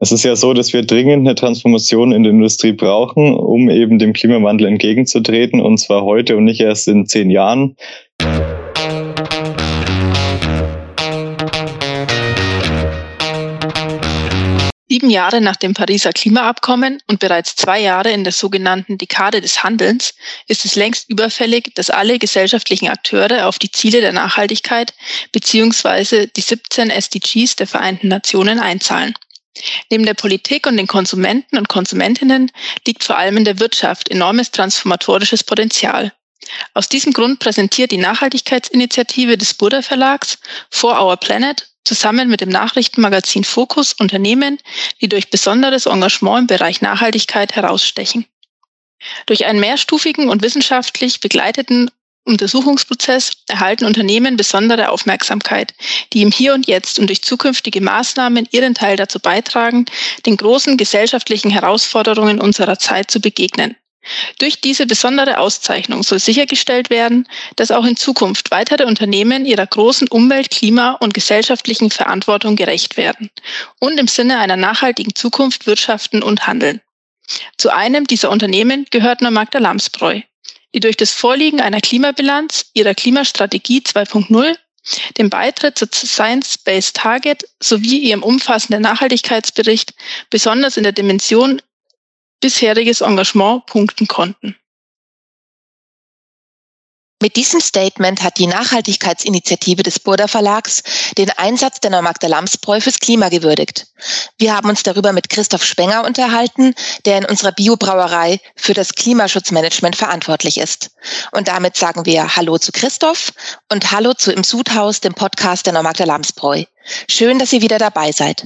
Es ist ja so, dass wir dringend eine Transformation in der Industrie brauchen, um eben dem Klimawandel entgegenzutreten, und zwar heute und nicht erst in zehn Jahren. Sieben Jahre nach dem Pariser Klimaabkommen und bereits zwei Jahre in der sogenannten Dekade des Handelns ist es längst überfällig, dass alle gesellschaftlichen Akteure auf die Ziele der Nachhaltigkeit bzw. die 17 SDGs der Vereinten Nationen einzahlen. Neben der Politik und den Konsumenten und Konsumentinnen liegt vor allem in der Wirtschaft enormes transformatorisches Potenzial. Aus diesem Grund präsentiert die Nachhaltigkeitsinitiative des Burda Verlags For Our Planet zusammen mit dem Nachrichtenmagazin Fokus Unternehmen, die durch besonderes Engagement im Bereich Nachhaltigkeit herausstechen. Durch einen mehrstufigen und wissenschaftlich begleiteten Untersuchungsprozess erhalten Unternehmen besondere Aufmerksamkeit, die im Hier und Jetzt und durch zukünftige Maßnahmen ihren Teil dazu beitragen, den großen gesellschaftlichen Herausforderungen unserer Zeit zu begegnen. Durch diese besondere Auszeichnung soll sichergestellt werden, dass auch in Zukunft weitere Unternehmen ihrer großen Umwelt-, Klima- und gesellschaftlichen Verantwortung gerecht werden und im Sinne einer nachhaltigen Zukunft wirtschaften und handeln. Zu einem dieser Unternehmen gehört nur Magda Lamsbräu, die durch das Vorliegen einer Klimabilanz, ihrer Klimastrategie 2.0, dem Beitritt zur Science-Based Target sowie ihrem umfassenden Nachhaltigkeitsbericht besonders in der Dimension bisheriges Engagement punkten konnten. Mit diesem Statement hat die Nachhaltigkeitsinitiative des Burda Verlags den Einsatz der Magda Lamsbräu fürs Klima gewürdigt. Wir haben uns darüber mit Christoph Spenger unterhalten, der in unserer Biobrauerei für das Klimaschutzmanagement verantwortlich ist. Und damit sagen wir Hallo zu Christoph und Hallo zu Im Sudhaus, dem Podcast der Magda Lamsbräu. Schön, dass ihr wieder dabei seid.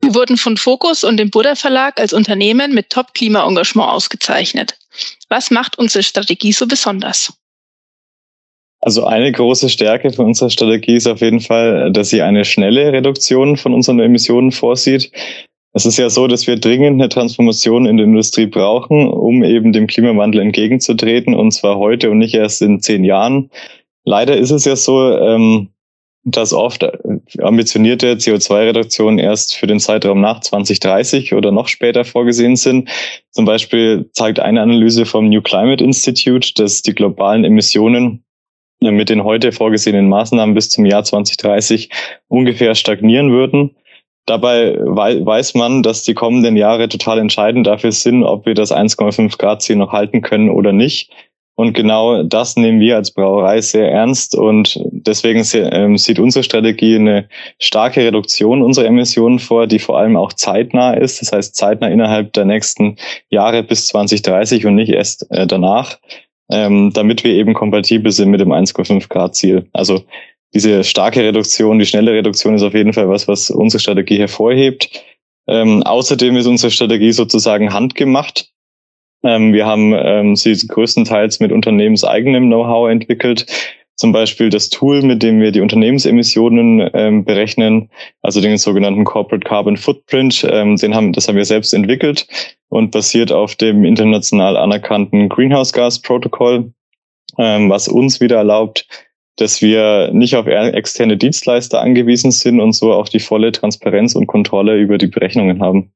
Wir wurden von Focus und dem Buddha Verlag als Unternehmen mit Top-Klima-Engagement ausgezeichnet. Was macht unsere Strategie so besonders? Also eine große Stärke von unserer Strategie ist auf jeden Fall, dass sie eine schnelle Reduktion von unseren Emissionen vorsieht. Es ist ja so, dass wir dringend eine Transformation in der Industrie brauchen, um eben dem Klimawandel entgegenzutreten, und zwar heute und nicht erst in zehn Jahren. Leider ist es ja so, ähm, dass oft ambitionierte CO2-Reduktionen erst für den Zeitraum nach 2030 oder noch später vorgesehen sind. Zum Beispiel zeigt eine Analyse vom New Climate Institute, dass die globalen Emissionen mit den heute vorgesehenen Maßnahmen bis zum Jahr 2030 ungefähr stagnieren würden. Dabei weiß man, dass die kommenden Jahre total entscheidend dafür sind, ob wir das 1,5 Grad Ziel noch halten können oder nicht. Und genau das nehmen wir als Brauerei sehr ernst und deswegen ähm, sieht unsere Strategie eine starke Reduktion unserer Emissionen vor, die vor allem auch zeitnah ist. Das heißt zeitnah innerhalb der nächsten Jahre bis 2030 und nicht erst äh, danach, ähm, damit wir eben kompatibel sind mit dem 1,5 Grad Ziel. Also diese starke Reduktion, die schnelle Reduktion ist auf jeden Fall was, was unsere Strategie hervorhebt. Ähm, außerdem ist unsere Strategie sozusagen handgemacht. Ähm, wir haben ähm, sie größtenteils mit unternehmenseigenem Know-how entwickelt. Zum Beispiel das Tool, mit dem wir die Unternehmensemissionen ähm, berechnen, also den sogenannten Corporate Carbon Footprint. Ähm, den haben, das haben wir selbst entwickelt und basiert auf dem international anerkannten Greenhouse Gas Protocol, ähm, was uns wieder erlaubt, dass wir nicht auf externe Dienstleister angewiesen sind und so auch die volle Transparenz und Kontrolle über die Berechnungen haben.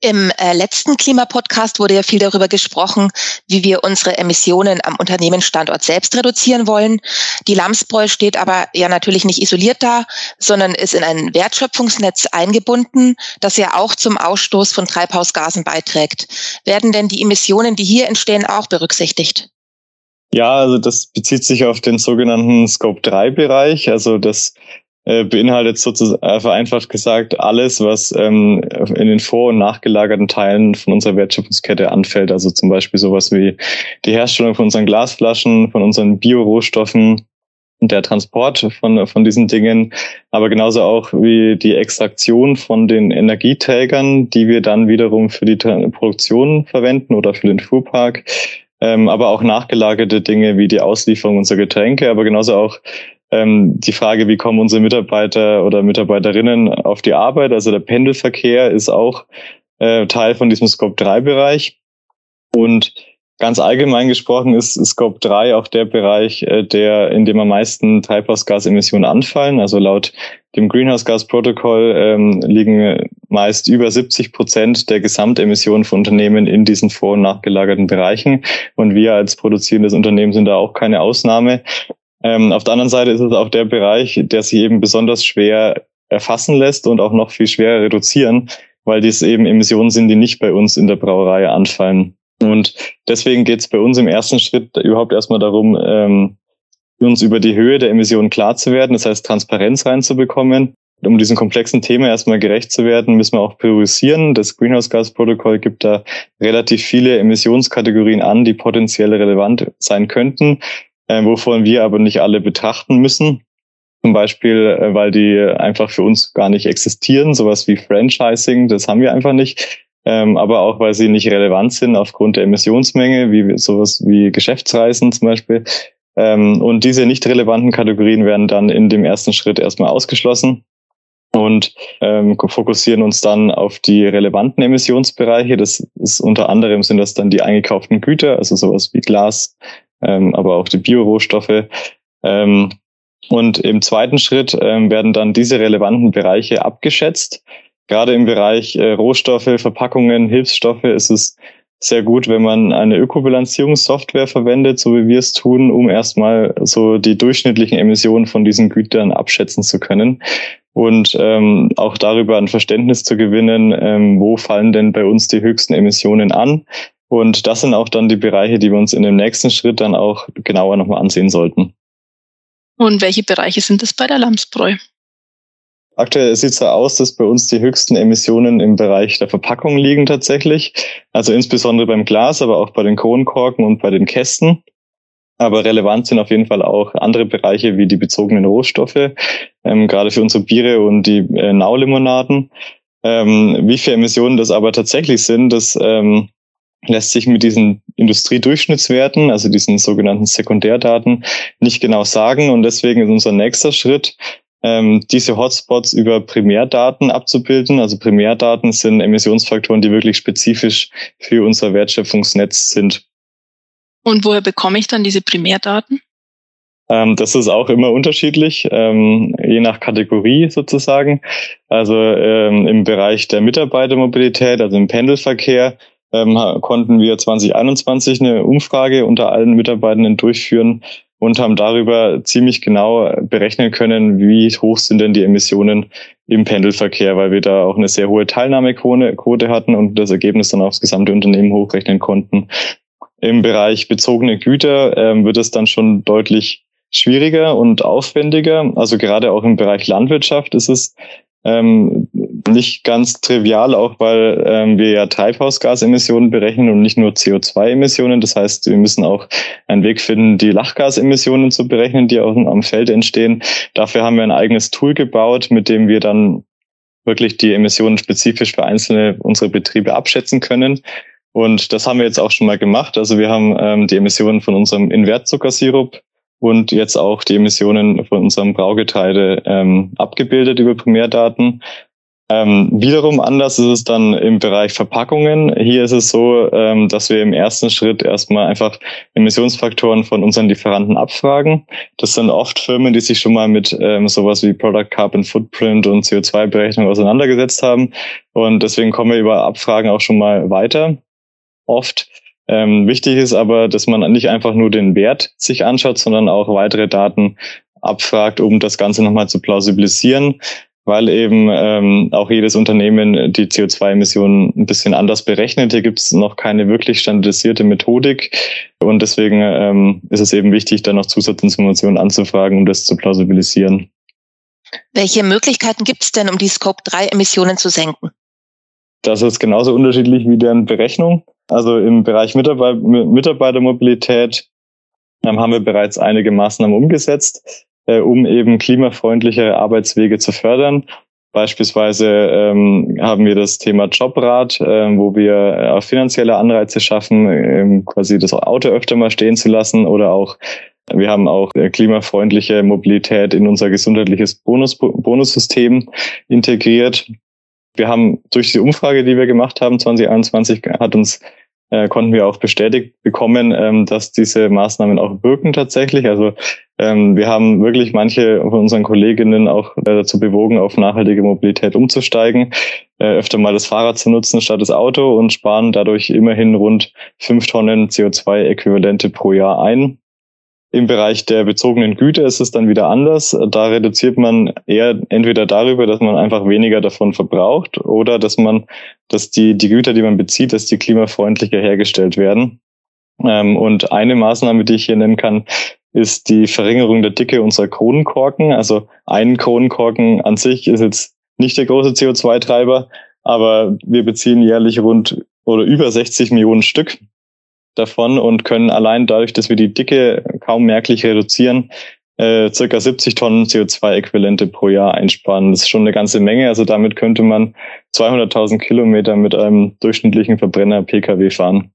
Im äh, letzten Klimapodcast wurde ja viel darüber gesprochen, wie wir unsere Emissionen am Unternehmensstandort selbst reduzieren wollen. Die Lamsbräu steht aber ja natürlich nicht isoliert da, sondern ist in ein Wertschöpfungsnetz eingebunden, das ja auch zum Ausstoß von Treibhausgasen beiträgt. Werden denn die Emissionen, die hier entstehen, auch berücksichtigt? Ja, also das bezieht sich auf den sogenannten Scope-3-Bereich. Also das äh, beinhaltet sozusagen äh, vereinfacht gesagt alles, was ähm, in den vor- und nachgelagerten Teilen von unserer Wertschöpfungskette anfällt. Also zum Beispiel sowas wie die Herstellung von unseren Glasflaschen, von unseren Biorohstoffen, der Transport von, von diesen Dingen, aber genauso auch wie die Extraktion von den Energieträgern, die wir dann wiederum für die Produktion verwenden oder für den Fuhrpark, ähm, aber auch nachgelagerte Dinge wie die Auslieferung unserer Getränke, aber genauso auch ähm, die Frage, wie kommen unsere Mitarbeiter oder Mitarbeiterinnen auf die Arbeit. Also der Pendelverkehr ist auch äh, Teil von diesem Scope-3-Bereich. Und Ganz allgemein gesprochen ist Scope 3 auch der Bereich, äh, der, in dem am meisten Treibhausgasemissionen anfallen. Also laut dem Greenhouse-Gas-Protokoll ähm, liegen meist über 70 Prozent der Gesamtemissionen von Unternehmen in diesen vor- und nachgelagerten Bereichen. Und wir als produzierendes Unternehmen sind da auch keine Ausnahme. Ähm, auf der anderen Seite ist es auch der Bereich, der sich eben besonders schwer erfassen lässt und auch noch viel schwerer reduzieren, weil dies eben Emissionen sind, die nicht bei uns in der Brauerei anfallen. Und deswegen geht es bei uns im ersten Schritt überhaupt erstmal darum, ähm, uns über die Höhe der Emissionen klar zu werden, das heißt Transparenz reinzubekommen. Um diesem komplexen Thema erstmal gerecht zu werden, müssen wir auch priorisieren. Das Greenhouse-Gas-Protokoll gibt da relativ viele Emissionskategorien an, die potenziell relevant sein könnten, äh, wovon wir aber nicht alle betrachten müssen. Zum Beispiel, äh, weil die einfach für uns gar nicht existieren, sowas wie Franchising, das haben wir einfach nicht ähm, aber auch weil sie nicht relevant sind aufgrund der Emissionsmenge, wie sowas wie Geschäftsreisen zum Beispiel. Ähm, und diese nicht relevanten Kategorien werden dann in dem ersten Schritt erstmal ausgeschlossen und ähm, fokussieren uns dann auf die relevanten Emissionsbereiche. Das ist unter anderem sind das dann die eingekauften Güter, also sowas wie Glas, ähm, aber auch die Biorohstoffe. Ähm, und im zweiten Schritt ähm, werden dann diese relevanten Bereiche abgeschätzt gerade im Bereich äh, Rohstoffe, Verpackungen, Hilfsstoffe ist es sehr gut, wenn man eine Ökobilanzierungssoftware verwendet, so wie wir es tun, um erstmal so die durchschnittlichen Emissionen von diesen Gütern abschätzen zu können und ähm, auch darüber ein Verständnis zu gewinnen, ähm, wo fallen denn bei uns die höchsten Emissionen an. Und das sind auch dann die Bereiche, die wir uns in dem nächsten Schritt dann auch genauer nochmal ansehen sollten. Und welche Bereiche sind es bei der Lamsbräu? Aktuell sieht es so aus, dass bei uns die höchsten Emissionen im Bereich der Verpackung liegen tatsächlich. Also insbesondere beim Glas, aber auch bei den Kronkorken und bei den Kästen. Aber relevant sind auf jeden Fall auch andere Bereiche wie die bezogenen Rohstoffe, ähm, gerade für unsere Biere und die äh, Naulimonaden. Ähm, wie viele Emissionen das aber tatsächlich sind, das ähm, lässt sich mit diesen Industriedurchschnittswerten, also diesen sogenannten Sekundärdaten, nicht genau sagen. Und deswegen ist unser nächster Schritt, ähm, diese Hotspots über Primärdaten abzubilden. Also Primärdaten sind Emissionsfaktoren, die wirklich spezifisch für unser Wertschöpfungsnetz sind. Und woher bekomme ich dann diese Primärdaten? Ähm, das ist auch immer unterschiedlich, ähm, je nach Kategorie sozusagen. Also ähm, im Bereich der Mitarbeitermobilität, also im Pendelverkehr, ähm, konnten wir 2021 eine Umfrage unter allen Mitarbeitenden durchführen und haben darüber ziemlich genau berechnen können, wie hoch sind denn die Emissionen im Pendelverkehr, weil wir da auch eine sehr hohe Teilnahmequote hatten und das Ergebnis dann aufs gesamte Unternehmen hochrechnen konnten. Im Bereich bezogene Güter ähm, wird es dann schon deutlich schwieriger und aufwendiger. Also gerade auch im Bereich Landwirtschaft ist es ähm, nicht ganz trivial, auch weil ähm, wir ja Treibhausgasemissionen berechnen und nicht nur CO2-Emissionen. Das heißt, wir müssen auch einen Weg finden, die Lachgasemissionen zu berechnen, die auch am Feld entstehen. Dafür haben wir ein eigenes Tool gebaut, mit dem wir dann wirklich die Emissionen spezifisch für einzelne unserer Betriebe abschätzen können. Und das haben wir jetzt auch schon mal gemacht. Also wir haben ähm, die Emissionen von unserem Invertzuckersirup und jetzt auch die Emissionen von unserem Braugetreide ähm, abgebildet über Primärdaten. Ähm, wiederum anders ist es dann im Bereich Verpackungen. Hier ist es so, ähm, dass wir im ersten Schritt erstmal einfach Emissionsfaktoren von unseren Lieferanten abfragen. Das sind oft Firmen, die sich schon mal mit ähm, sowas wie Product Carbon Footprint und CO2-Berechnung auseinandergesetzt haben. Und deswegen kommen wir über Abfragen auch schon mal weiter. Oft ähm, wichtig ist aber, dass man nicht einfach nur den Wert sich anschaut, sondern auch weitere Daten abfragt, um das Ganze nochmal zu plausibilisieren, weil eben ähm, auch jedes Unternehmen die CO2-Emissionen ein bisschen anders berechnet. Hier gibt es noch keine wirklich standardisierte Methodik und deswegen ähm, ist es eben wichtig, da noch Zusatzinformationen anzufragen, um das zu plausibilisieren. Welche Möglichkeiten gibt es denn, um die Scope-3-Emissionen zu senken? Das ist genauso unterschiedlich wie deren Berechnung. Also im Bereich Mitarbeit Mitarbeitermobilität ähm, haben wir bereits einige Maßnahmen umgesetzt, äh, um eben klimafreundliche Arbeitswege zu fördern. Beispielsweise ähm, haben wir das Thema Jobrat, äh, wo wir auch finanzielle Anreize schaffen, äh, quasi das Auto öfter mal stehen zu lassen oder auch wir haben auch äh, klimafreundliche Mobilität in unser gesundheitliches Bonus Bonussystem integriert. Wir haben durch die Umfrage, die wir gemacht haben, 2021, hat uns äh, konnten wir auch bestätigt bekommen, ähm, dass diese Maßnahmen auch wirken tatsächlich. Also ähm, wir haben wirklich manche von unseren Kolleginnen auch äh, dazu bewogen, auf nachhaltige Mobilität umzusteigen, äh, öfter mal das Fahrrad zu nutzen statt das Auto und sparen dadurch immerhin rund fünf Tonnen CO2-Äquivalente pro Jahr ein. Im Bereich der bezogenen Güter ist es dann wieder anders. Da reduziert man eher entweder darüber, dass man einfach weniger davon verbraucht oder dass man, dass die, die Güter, die man bezieht, dass die klimafreundlicher hergestellt werden. Ähm, und eine Maßnahme, die ich hier nennen kann, ist die Verringerung der Dicke unserer Kronenkorken. Also ein Kronenkorken an sich ist jetzt nicht der große CO2-Treiber, aber wir beziehen jährlich rund oder über 60 Millionen Stück davon und können allein dadurch, dass wir die Dicke kaum merklich reduzieren, äh, circa 70 Tonnen CO2-Äquivalente pro Jahr einsparen. Das ist schon eine ganze Menge. Also damit könnte man 200.000 Kilometer mit einem durchschnittlichen Verbrenner-Pkw fahren.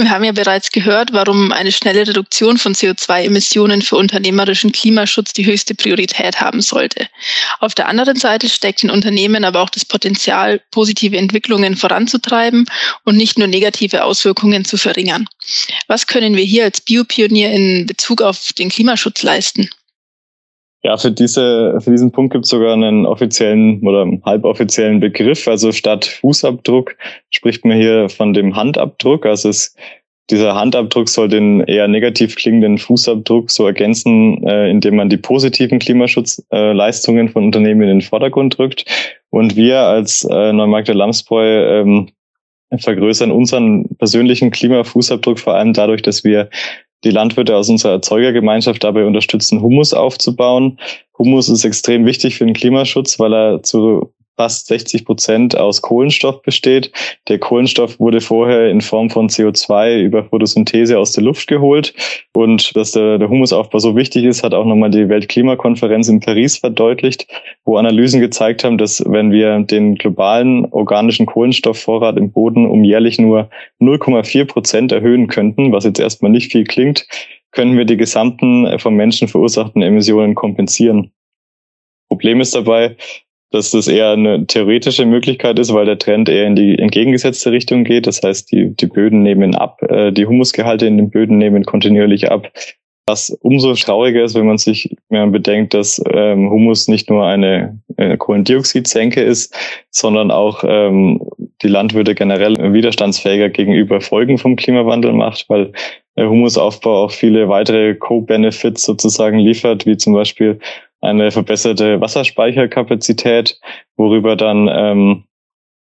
Wir haben ja bereits gehört, warum eine schnelle Reduktion von CO2-Emissionen für unternehmerischen Klimaschutz die höchste Priorität haben sollte. Auf der anderen Seite steckt in Unternehmen aber auch das Potenzial, positive Entwicklungen voranzutreiben und nicht nur negative Auswirkungen zu verringern. Was können wir hier als Biopionier in Bezug auf den Klimaschutz leisten? Ja, für, diese, für diesen Punkt gibt es sogar einen offiziellen oder halboffiziellen Begriff. Also statt Fußabdruck spricht man hier von dem Handabdruck. Also es, dieser Handabdruck soll den eher negativ klingenden Fußabdruck so ergänzen, äh, indem man die positiven Klimaschutzleistungen äh, von Unternehmen in den Vordergrund drückt. Und wir als äh, Neumarkter Lamsbräu ähm, vergrößern unseren persönlichen Klimafußabdruck vor allem dadurch, dass wir die Landwirte aus unserer Erzeugergemeinschaft dabei unterstützen, Humus aufzubauen. Humus ist extrem wichtig für den Klimaschutz, weil er zu fast 60 Prozent aus Kohlenstoff besteht. Der Kohlenstoff wurde vorher in Form von CO2 über Photosynthese aus der Luft geholt. Und dass der, der Humusaufbau so wichtig ist, hat auch nochmal die Weltklimakonferenz in Paris verdeutlicht, wo Analysen gezeigt haben, dass wenn wir den globalen organischen Kohlenstoffvorrat im Boden um jährlich nur 0,4 Prozent erhöhen könnten, was jetzt erstmal nicht viel klingt, können wir die gesamten vom Menschen verursachten Emissionen kompensieren. Problem ist dabei, dass das eher eine theoretische Möglichkeit ist, weil der Trend eher in die entgegengesetzte Richtung geht. Das heißt, die, die Böden nehmen ab, äh, die Humusgehalte in den Böden nehmen kontinuierlich ab. Was umso trauriger ist, wenn man sich wenn man bedenkt, dass ähm, Humus nicht nur eine äh, Kohlendioxidsenke ist, sondern auch ähm, die Landwirte generell widerstandsfähiger gegenüber Folgen vom Klimawandel macht, weil äh, Humusaufbau auch viele weitere Co-Benefits sozusagen liefert, wie zum Beispiel eine verbesserte Wasserspeicherkapazität, worüber dann ähm,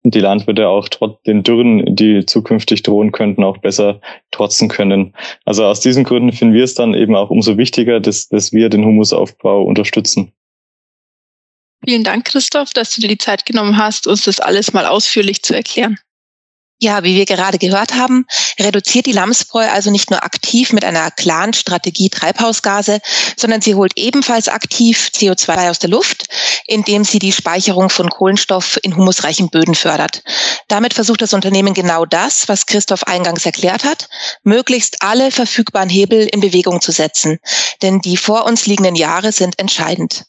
die Landwirte auch trotz den Dürren, die zukünftig drohen könnten, auch besser trotzen können. Also aus diesen Gründen finden wir es dann eben auch umso wichtiger, dass, dass wir den Humusaufbau unterstützen. Vielen Dank, Christoph, dass du dir die Zeit genommen hast, uns das alles mal ausführlich zu erklären. Ja, wie wir gerade gehört haben, reduziert die Lamsbräu also nicht nur aktiv mit einer klaren Strategie Treibhausgase, sondern sie holt ebenfalls aktiv CO2 aus der Luft, indem sie die Speicherung von Kohlenstoff in humusreichen Böden fördert. Damit versucht das Unternehmen genau das, was Christoph eingangs erklärt hat, möglichst alle verfügbaren Hebel in Bewegung zu setzen. Denn die vor uns liegenden Jahre sind entscheidend.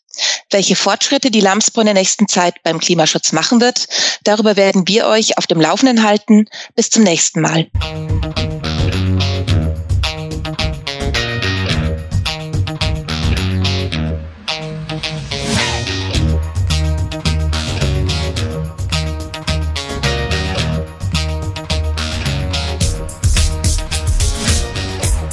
Welche Fortschritte die Lamsbräu in der nächsten Zeit beim Klimaschutz machen wird, darüber werden wir euch auf dem Laufenden halten. Bis zum nächsten Mal.